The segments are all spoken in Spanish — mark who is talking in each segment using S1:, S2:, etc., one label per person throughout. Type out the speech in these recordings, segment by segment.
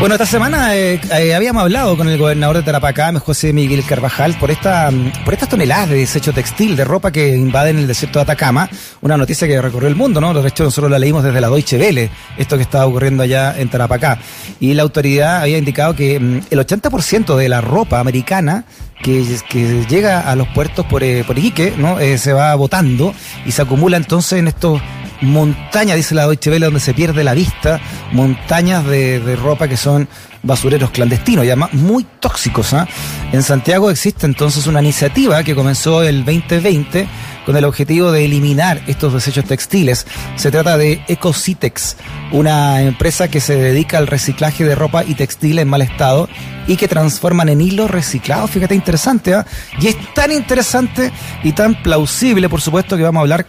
S1: Bueno, esta semana eh, eh, habíamos hablado con el gobernador de Tarapacá, José Miguel Carvajal, por esta por estas toneladas de desecho textil, de ropa que invaden el desierto de Atacama. Una noticia que recorrió el mundo, ¿no? De hecho, nosotros la leímos desde la Deutsche Welle, esto que estaba ocurriendo allá en Tarapacá. Y la autoridad había indicado que mm, el 80% de la ropa americana que, que, llega a los puertos por, eh, por Iquique, ¿no? Eh, se va botando y se acumula entonces en estos montañas, dice la Deutsche Welle, donde se pierde la vista, montañas de, de ropa que son basureros clandestinos y además muy tóxicos. ¿ah? En Santiago existe entonces una iniciativa que comenzó el 2020 con el objetivo de eliminar estos desechos textiles. Se trata de Ecocitex, una empresa que se dedica al reciclaje de ropa y textil en mal estado y que transforman en hilo reciclado. Fíjate, interesante, ¿ah? Y es tan interesante y tan plausible, por supuesto, que vamos a hablar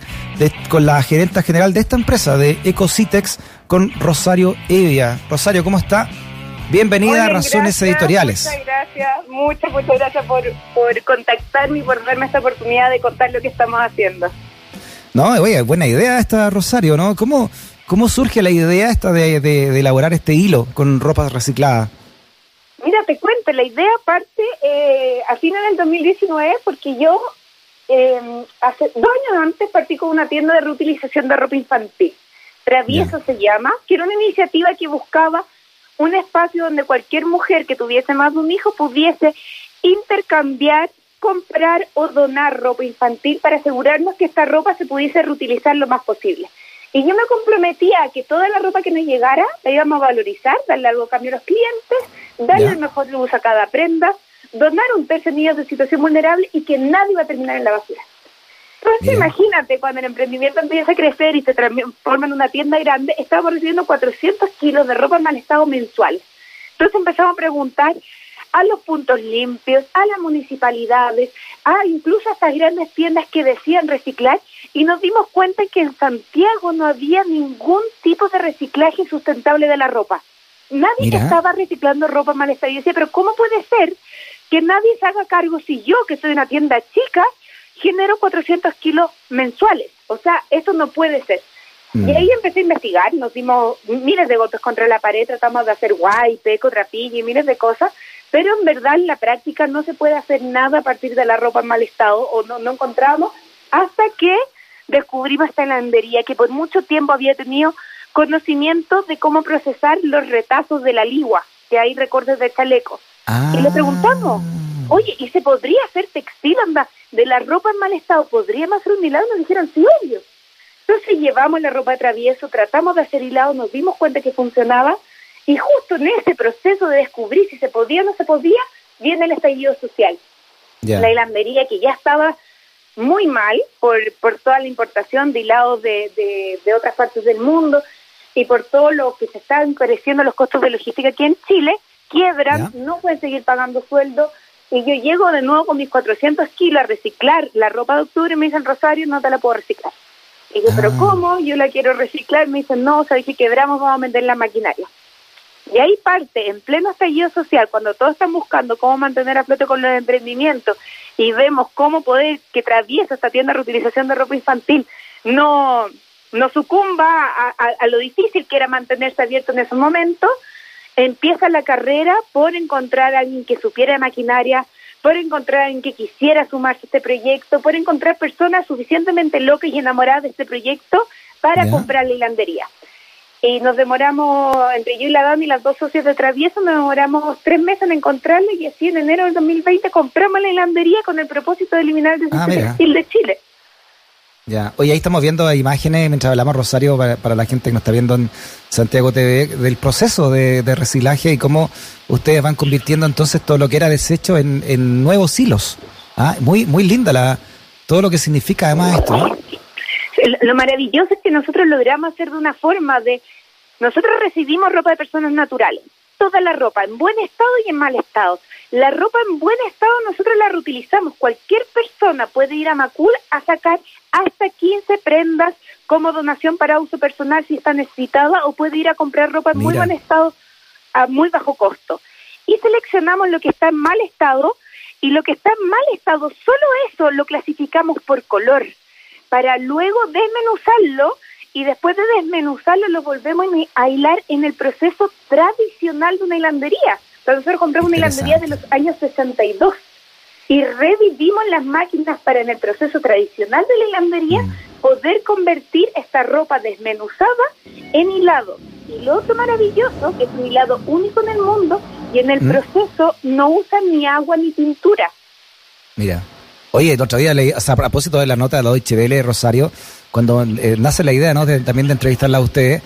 S1: con la gerenta general de esta empresa, de Ecocitex, con Rosario Evia. Rosario, ¿cómo está? Bienvenida a Razones Editoriales.
S2: Muchas gracias, muchas, muchas gracias por, por contactarme y por darme esta oportunidad de contar lo que estamos haciendo.
S1: No, oye, buena idea esta, Rosario, ¿no? ¿Cómo, cómo surge la idea esta de, de, elaborar este hilo con ropa reciclada?
S2: Mira, te cuento, la idea parte eh, a finales del 2019 porque yo eh, hace dos años antes partí con una tienda de reutilización de ropa infantil. Travieso se llama, que era una iniciativa que buscaba un espacio donde cualquier mujer que tuviese más de un hijo pudiese intercambiar, comprar o donar ropa infantil para asegurarnos que esta ropa se pudiese reutilizar lo más posible. Y yo me comprometía a que toda la ropa que nos llegara la íbamos a valorizar, darle algo a cambio a los clientes, darle el mejor uso a cada prenda, donar un tercio niños de situación vulnerable y que nadie iba a terminar en la basura. Entonces imagínate, cuando el emprendimiento empieza a crecer y se transforma en una tienda grande, estábamos recibiendo 400 kilos de ropa en mal estado mensual. Entonces empezamos a preguntar a los puntos limpios, a las municipalidades, a incluso a esas grandes tiendas que decían reciclar y nos dimos cuenta que en Santiago no había ningún tipo de reciclaje sustentable de la ropa. Nadie estaba reciclando ropa en mal estado. Y decía, pero ¿cómo puede ser que nadie se haga cargo si yo, que soy una tienda chica, genero 400 kilos mensuales. O sea, eso no puede ser. Y mm. ahí empecé a investigar, nos dimos miles de votos contra la pared, tratamos de hacer guay, peco, trapillo y miles de cosas, pero en verdad en la práctica no se puede hacer nada a partir de la ropa en mal estado o no, no encontramos hasta que descubrimos esta helandería que por mucho tiempo había tenido conocimiento de cómo procesar los retazos de la ligua, que hay recortes de chaleco. Y le preguntamos, oye, ¿y se podría hacer textil, anda, de la ropa en mal estado? ¿Podríamos hacer un hilado? Nos dijeron, sí, obvio. Entonces llevamos la ropa de travieso, tratamos de hacer hilado, nos dimos cuenta que funcionaba y justo en ese proceso de descubrir si se podía o no se podía, viene el estallido social. La hilandería que ya estaba muy mal por, por toda la importación de hilados de, de, otras partes del mundo y por todo lo que se están encareciendo los costos de logística aquí en Chile, quiebran, no pueden seguir pagando sueldo, y yo llego de nuevo con mis 400 kilos a reciclar la ropa de octubre y me dicen, Rosario, no te la puedo reciclar. Y yo, ¿pero ah. cómo? Yo la quiero reciclar. Me dicen, no, o sea, que quebramos, vamos a vender la maquinaria. Y ahí parte, en pleno estallido social, cuando todos están buscando cómo mantener a flote con los emprendimientos y vemos cómo poder que traviesa esta tienda de reutilización de ropa infantil no, no sucumba a, a lo difícil que era mantenerse abierto en esos momentos, empieza la carrera por encontrar a alguien que supiera de maquinaria, por encontrar a alguien que quisiera sumarse a este proyecto, por encontrar personas suficientemente locas y enamoradas de este proyecto para comprar la hilandería. Y nos demoramos, entre yo y la Dani, las dos socios de Travieso, nos demoramos tres meses en encontrarla y así en enero del 2020 compramos la hilandería con el propósito de eliminar el ah, textil de Chile.
S1: Ya. Hoy ahí estamos viendo imágenes, mientras hablamos, Rosario, para, la gente que nos está viendo en Santiago TV, del proceso de, reciclaje y cómo ustedes van convirtiendo entonces todo lo que era desecho en, nuevos hilos. Ah, muy, muy linda la, todo lo que significa además esto.
S2: Lo maravilloso es que nosotros logramos hacer de una forma de... Nosotros recibimos ropa de personas naturales, toda la ropa, en buen estado y en mal estado. La ropa en buen estado nosotros la reutilizamos. Cualquier persona puede ir a Macul a sacar hasta 15 prendas como donación para uso personal si está necesitada o puede ir a comprar ropa en muy buen estado a muy bajo costo. Y seleccionamos lo que está en mal estado y lo que está en mal estado, solo eso lo clasificamos por color para luego desmenuzarlo y después de desmenuzarlo lo volvemos a hilar en el proceso tradicional de una hilandería. Nosotros compramos una hilandería de los años 62 y revivimos las máquinas para en el proceso tradicional de la hilandería mm. poder convertir esta ropa desmenuzada en hilado. Y lo otro maravilloso, que es un hilado único en el mundo y en el mm. proceso no usan ni agua ni pintura.
S1: Mira, oye, el otro día leí, a propósito de la nota de la Deutsche Welle, Rosario, cuando eh, nace la idea ¿no? también de entrevistarla a usted,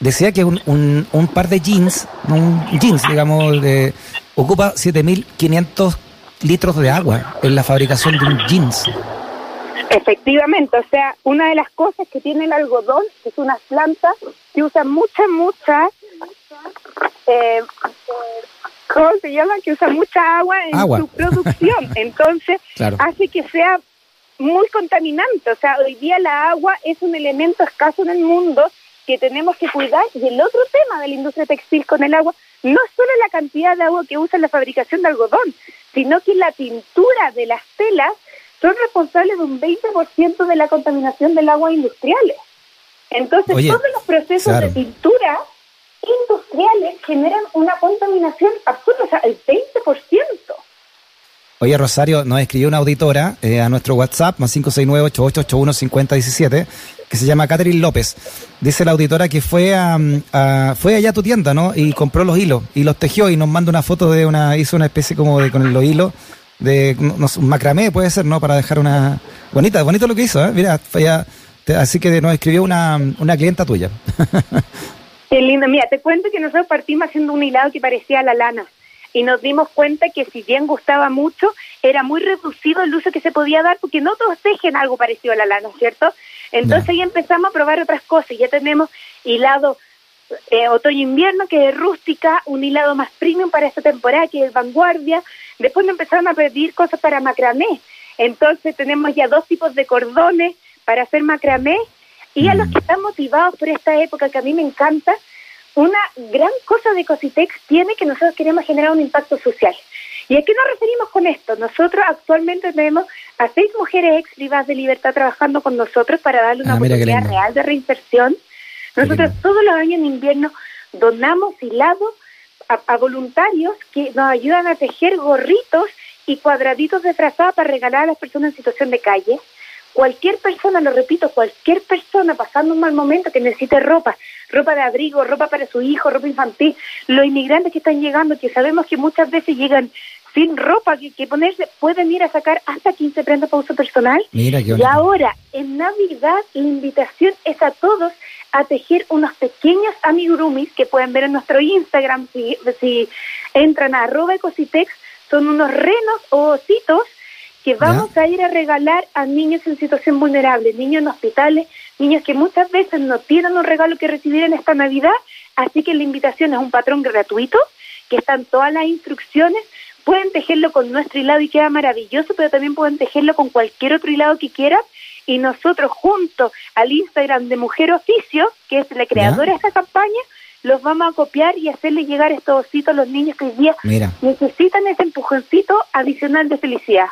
S1: decía que un, un, par de jeans, un jeans, digamos, de, ocupa 7.500 litros de agua en la fabricación de un jeans.
S2: Efectivamente, o sea, una de las cosas que tiene el algodón es una planta que usa mucha, mucha, eh, ¿cómo se llama? Que usa mucha agua en su producción. Entonces, hace que sea muy contaminante. O sea, hoy día la agua es un elemento escaso en el mundo que tenemos que cuidar. Y el otro tema de la industria textil con el agua no es solo la cantidad de agua que usa en la fabricación de algodón, sino que la tintura de las telas son responsables de un 20% de la contaminación del agua industriales. Entonces, todos los procesos de tintura industriales generan una contaminación absurda, o sea, el 20%.
S1: Oye, Rosario, nos escribió una auditora eh, a nuestro WhatsApp, más 569-8881-5017, que se llama Catherine López. Dice la auditora que fue a, fue allá a tu tienda, ¿no? Y compró los hilos y los tejió y nos manda una foto de una, hizo una especie como de con los hilos de un macramé, puede ser, ¿no? Para dejar una bonita, bonito lo que hizo, ¿eh? Mira, así que nos escribió una, una clienta tuya.
S2: Qué lindo. Mira, te cuento que nosotros partimos haciendo un hilado que parecía la lana y nos dimos cuenta que si bien gustaba mucho, era muy reducido el uso que se podía dar porque no todos tejen algo parecido a la lana, ¿cierto? Entonces ahí empezamos a probar otras cosas. Ya tenemos hilado eh, otoño-invierno que es rústica, un hilado más premium para esta temporada que es vanguardia. Después nos empezaron a pedir cosas para macramé. Entonces tenemos ya dos tipos de cordones para hacer macramé. Y a los mm. que están motivados por esta época que a mí me encanta, una gran cosa de Cositex tiene que nosotros queremos generar un impacto social. ¿Y a qué nos referimos con esto? Nosotros actualmente tenemos a seis mujeres ex privadas de libertad trabajando con nosotros para darle una ah, oportunidad real de reinserción. Nosotros todos los años en invierno donamos hilados a, a, voluntarios que nos ayudan a tejer gorritos y cuadraditos de frazada para regalar a las personas en situación de calle. Cualquier persona, lo repito, cualquier persona pasando un mal momento que necesite ropa, ropa de abrigo, ropa para su hijo, ropa infantil, los inmigrantes que están llegando, que sabemos que muchas veces llegan sin ropa que, que ponerse, pueden ir a sacar hasta 15 prendas para uso personal.
S1: Mira,
S2: y ahora, en Navidad, la invitación es a todos a tejer unos pequeños amigurumis que pueden ver en nuestro Instagram si, si entran a arroba ecositex, son unos renos o ositos que vamos a ir a regalar a niños en situación vulnerable, niños en hospitales, niños que muchas veces no tienen un regalo que recibir en esta Navidad, así que la invitación es un patrón gratuito, que están todas las instrucciones, pueden tejerlo con nuestro hilado y queda maravilloso, pero también pueden tejerlo con cualquier otro hilado que quieran, y nosotros junto al Instagram de Mujer Oficio, que es la creadora de esta campaña, los vamos a copiar y hacerle llegar estos ositos a los niños que hoy día necesitan ese empujoncito adicional de felicidad.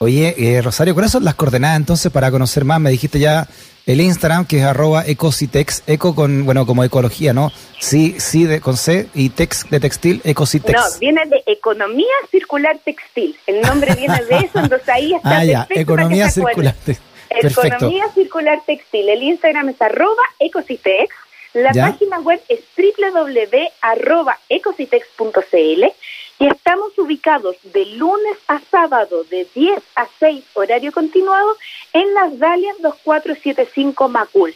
S1: Oye, eh, Rosario, ¿cuáles son las coordenadas entonces para conocer más? Me dijiste ya el Instagram, que es arroba ecocitex, eco con, bueno, como ecología, ¿no? Sí, sí, de, con C, y tex de textil, ecocitex.
S2: No, viene de economía circular textil. El nombre viene de eso, entonces ahí está.
S1: Ah, ya, economía circular textil.
S2: Economía circular textil. El Instagram es arroba ecocitex. La página web es www.ecocitex.cl y estamos ubicados de lunes a sábado de 10 a 6 horario continuado en las Dalias 2475 Macul.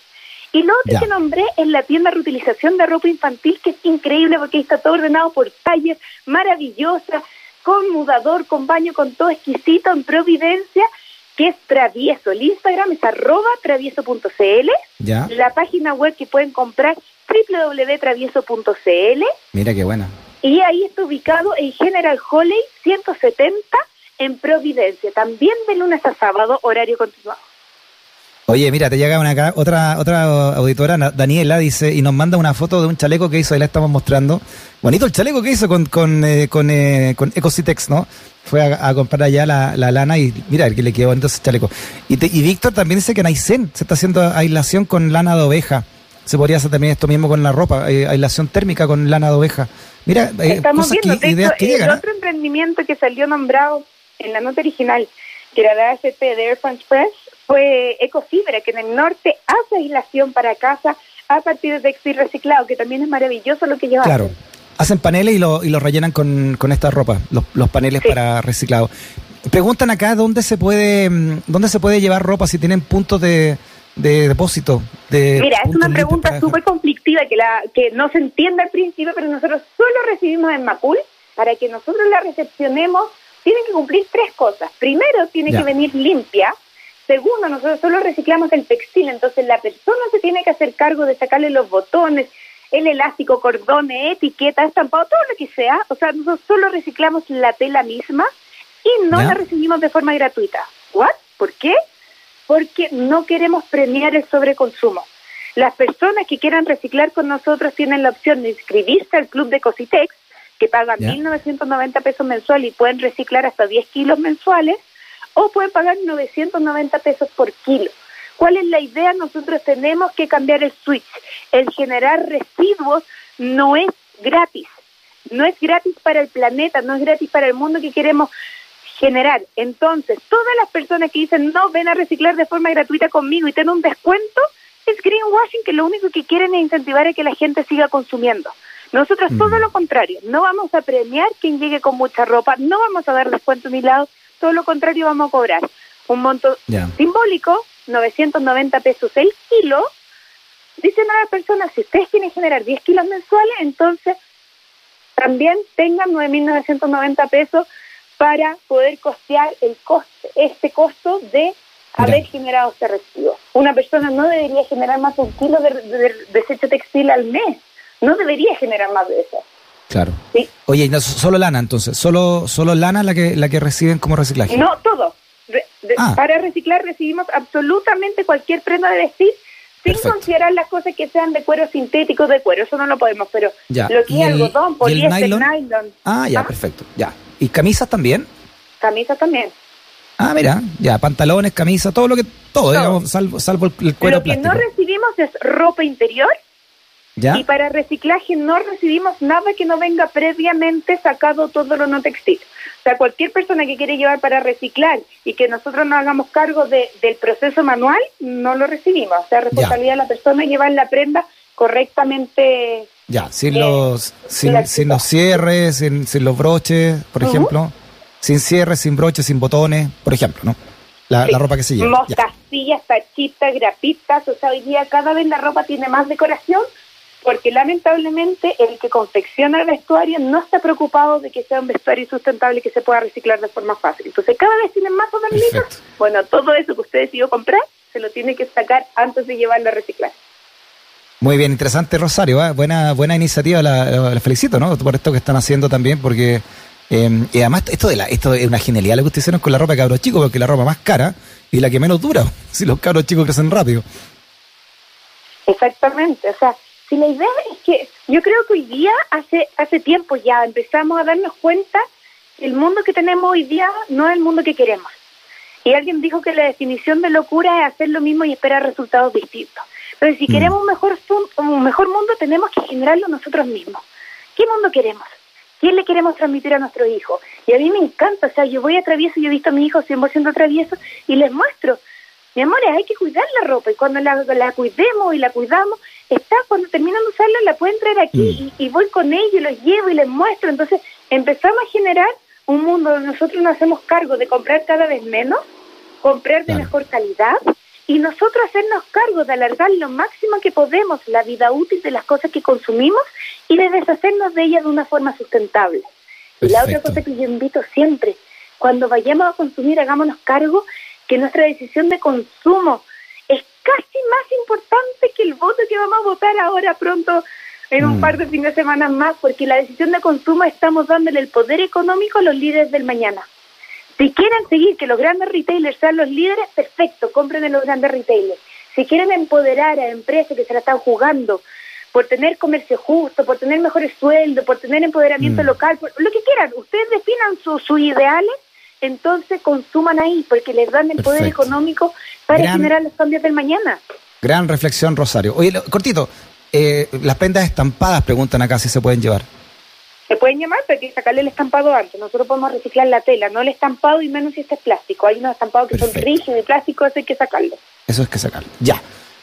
S2: Y lo otro que nombré es la tienda de reutilización de ropa infantil, que es increíble porque está todo ordenado por talles, maravillosa, con mudador, con baño, con todo exquisito, en Providencia, que es Travieso. El Instagram es arroba travieso.cl. La página web que pueden comprar www.travieso.cl.
S1: Mira qué buena.
S2: Y ahí está ubicado en General Holley 170 en Providencia, también de lunes a sábado, horario continuado.
S1: Oye, mira, te llega una otra otra auditora, Daniela, dice, y nos manda una foto de un chaleco que hizo, ahí la estamos mostrando. Bonito el chaleco que hizo con, con, eh, con, eh, con Ecositex, ¿no? Fue a, comprar allá la, la, lana y mira, el que le quedó bonito ese chaleco. Y, y Víctor también dice que en se está haciendo aislación con lana de oveja. Se podría hacer también esto mismo con la ropa, eh, aislación térmica con lana de oveja. Mira,
S2: Estamos viendo, que, ideas que el otro emprendimiento que salió nombrado en la nota original, que era la AFP de Air France Press, fue Ecofibra, que en el norte hace aislación para casa a partir de textil reciclado, que también es maravilloso lo que lleva.
S1: Claro. Hacen paneles y lo, y lo rellenan con, con esta ropa, los, los paneles para reciclado. Preguntan acá dónde se puede mm, dónde se puede llevar ropa si tienen puntos de, de depósito. De
S2: Mira, es una pregunta súper conflictiva que la que no se entiende al principio, pero nosotros solo recibimos en Macul. Para que nosotros la recepcionemos, tienen que cumplir tres cosas. Primero, tiene que venir limpia, Segundo, nosotros solo reciclamos el textil, entonces la persona se tiene que hacer cargo de sacarle los botones, el elástico, cordones, etiqueta, estampado, todo lo que sea. O sea, nosotros solo reciclamos la tela misma y no la recibimos de forma gratuita. ¿What? ¿Por qué? Porque no queremos premiar el sobreconsumo. Las personas que quieran reciclar con nosotros tienen la opción de inscribirse al club de Cositex, que pagan 1.990 pesos mensual y pueden reciclar hasta 10 kilos mensuales o pueden pagar 990 pesos por kilo. ¿Cuál es la idea? Nosotros tenemos que cambiar el switch. El generar residuos no es gratis. No es gratis para el planeta, no es gratis para el mundo que queremos generar. Entonces, todas las personas que dicen no, ven a reciclar de forma gratuita conmigo y tienen un descuento, es greenwashing que lo único que quieren es incentivar a que la gente siga consumiendo. Nosotros todo mm. lo contrario, no vamos a premiar quien llegue con mucha ropa, no vamos a dar descuento ni lado, todo lo contrario vamos a cobrar un monto simbólico, 990 pesos el kilo. Dicen a la persona, si ustedes quieren generar 10 kilos mensuales, entonces también tengan 9.990 pesos para poder costear el coste, este costo de haber generado este residuo. Una persona no debería generar más de un kilo de desecho textil al mes, no debería generar más de eso.
S1: Claro. Oye, no, solo lana entonces, solo solo lana la que la que reciben como reciclaje.
S2: No, todo. Ah. Para reciclar recibimos absolutamente cualquier prenda de vestir sin considerar las cosas que sean de cuero sintético, de cuero, eso no lo podemos, pero lo que es algodón, poliéster, nylon?
S1: Ah, ya, ¿Ah? perfecto, ya. ¿Y camisas también?
S2: Camisas también.
S1: Ah, mira, ya, pantalones, camisas, todo lo que, todo, digamos, salvo, salvo el, cuero
S2: Lo que no recibimos es ropa interior y para reciclaje no recibimos nada que no venga previamente sacado todo lo no textil. O sea, cualquier persona que quiere llevar para reciclar y que nosotros no hagamos cargo de, del proceso manual, no lo recibimos. O sea, responsabilidad de la persona llevar la prenda correctamente.
S1: Ya, sin, eh, los, sin, sin, los cierres, sin, sin los broches, por ejemplo. Sin cierres, sin broches, sin botones, por ejemplo, ¿no? La, la ropa que se lleva.
S2: Mostacillas, tachitas, grapitas. O sea, hoy día cada vez la ropa tiene más decoración porque lamentablemente el que confecciona el vestuario no está preocupado de que sea un vestuario sustentable que se pueda reciclar de forma fácil. Entonces cada vez tienen más modelitos. Bueno, todo eso que usted decidió comprar se lo tiene que sacar antes de llevarlo a reciclar.
S1: Muy bien, interesante Rosario, ¿eh? buena buena iniciativa, la, felicito, ¿no? Por esto que están haciendo también, porque em, y además esto de la esto es una genialidad lo que ustedes hicieron con la ropa de cabros chicos, porque la ropa más cara y la que menos dura, si los cabros chicos crecen rápido.
S2: Exactamente, o sea, y la idea es que yo creo que hoy día, hace, hace tiempo ya, empezamos a darnos cuenta que el mundo que tenemos hoy día no es el mundo que queremos. Y alguien dijo que la definición de locura es hacer lo mismo y esperar resultados distintos. Pero si mm. queremos un mejor, un mejor mundo, tenemos que generarlo nosotros mismos. ¿Qué mundo queremos? ¿Quién le queremos transmitir a nuestros hijos? Y a mí me encanta, o sea, yo voy a travieso, yo he visto a mi hijo 100% travieso y les muestro, mi amor, hay que cuidar la ropa y cuando la, la cuidemos y la cuidamos, está cuando terminan de usarla la pueden traer aquí mm. y, voy con ellos, los llevo y les muestro. Entonces empezamos a generar un mundo donde nosotros nos hacemos cargo de comprar cada vez menos, comprar de mejor calidad y nosotros hacernos cargo de alargar lo máximo que podemos la vida útil de las cosas que consumimos y de deshacernos de ellas de una forma sustentable. Y la otra cosa que yo invito siempre, cuando vayamos a consumir, hagámonos cargo que nuestra decisión de consumo es casi más importante que el voto que vamos a votar ahora pronto en un mm. par de fines de semana más, porque la decisión de consumo estamos dándole el poder económico a los líderes del mañana. Si quieren seguir que los grandes retailers sean los líderes, perfecto, compren en los grandes retailers. Si quieren empoderar a empresas que se la están jugando por tener comercio justo, por tener mejores sueldos, por tener empoderamiento
S1: Mm.
S2: local, por lo que quieran, ustedes definan su- sus ideales, entonces consuman ahí, porque les dan el poder económico para
S1: Gran-
S2: generar los cambios del mañana.
S1: Gran reflexión, Rosario. Oye, cortito, eh, las prendas estampadas preguntan acá si se pueden llevar.
S2: Se pueden llamar, pero hay que sacarle el estampado antes. Nosotros podemos reciclar la tela, no el estampado y menos si este es plástico. Hay unos estampados que son rígidos de plástico, eso hay que sacarlo.
S1: Eso es que sacarlo. Ya.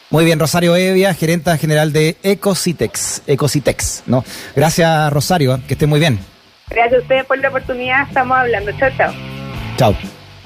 S1: Muy bien, Rosario Evia, gerenta general de Ecositex. Ecositex, ¿no? Gracias, Rosario, que esté muy bien.
S2: Gracias a ustedes por la oportunidad, estamos hablando. Chao, chao.
S1: Chao.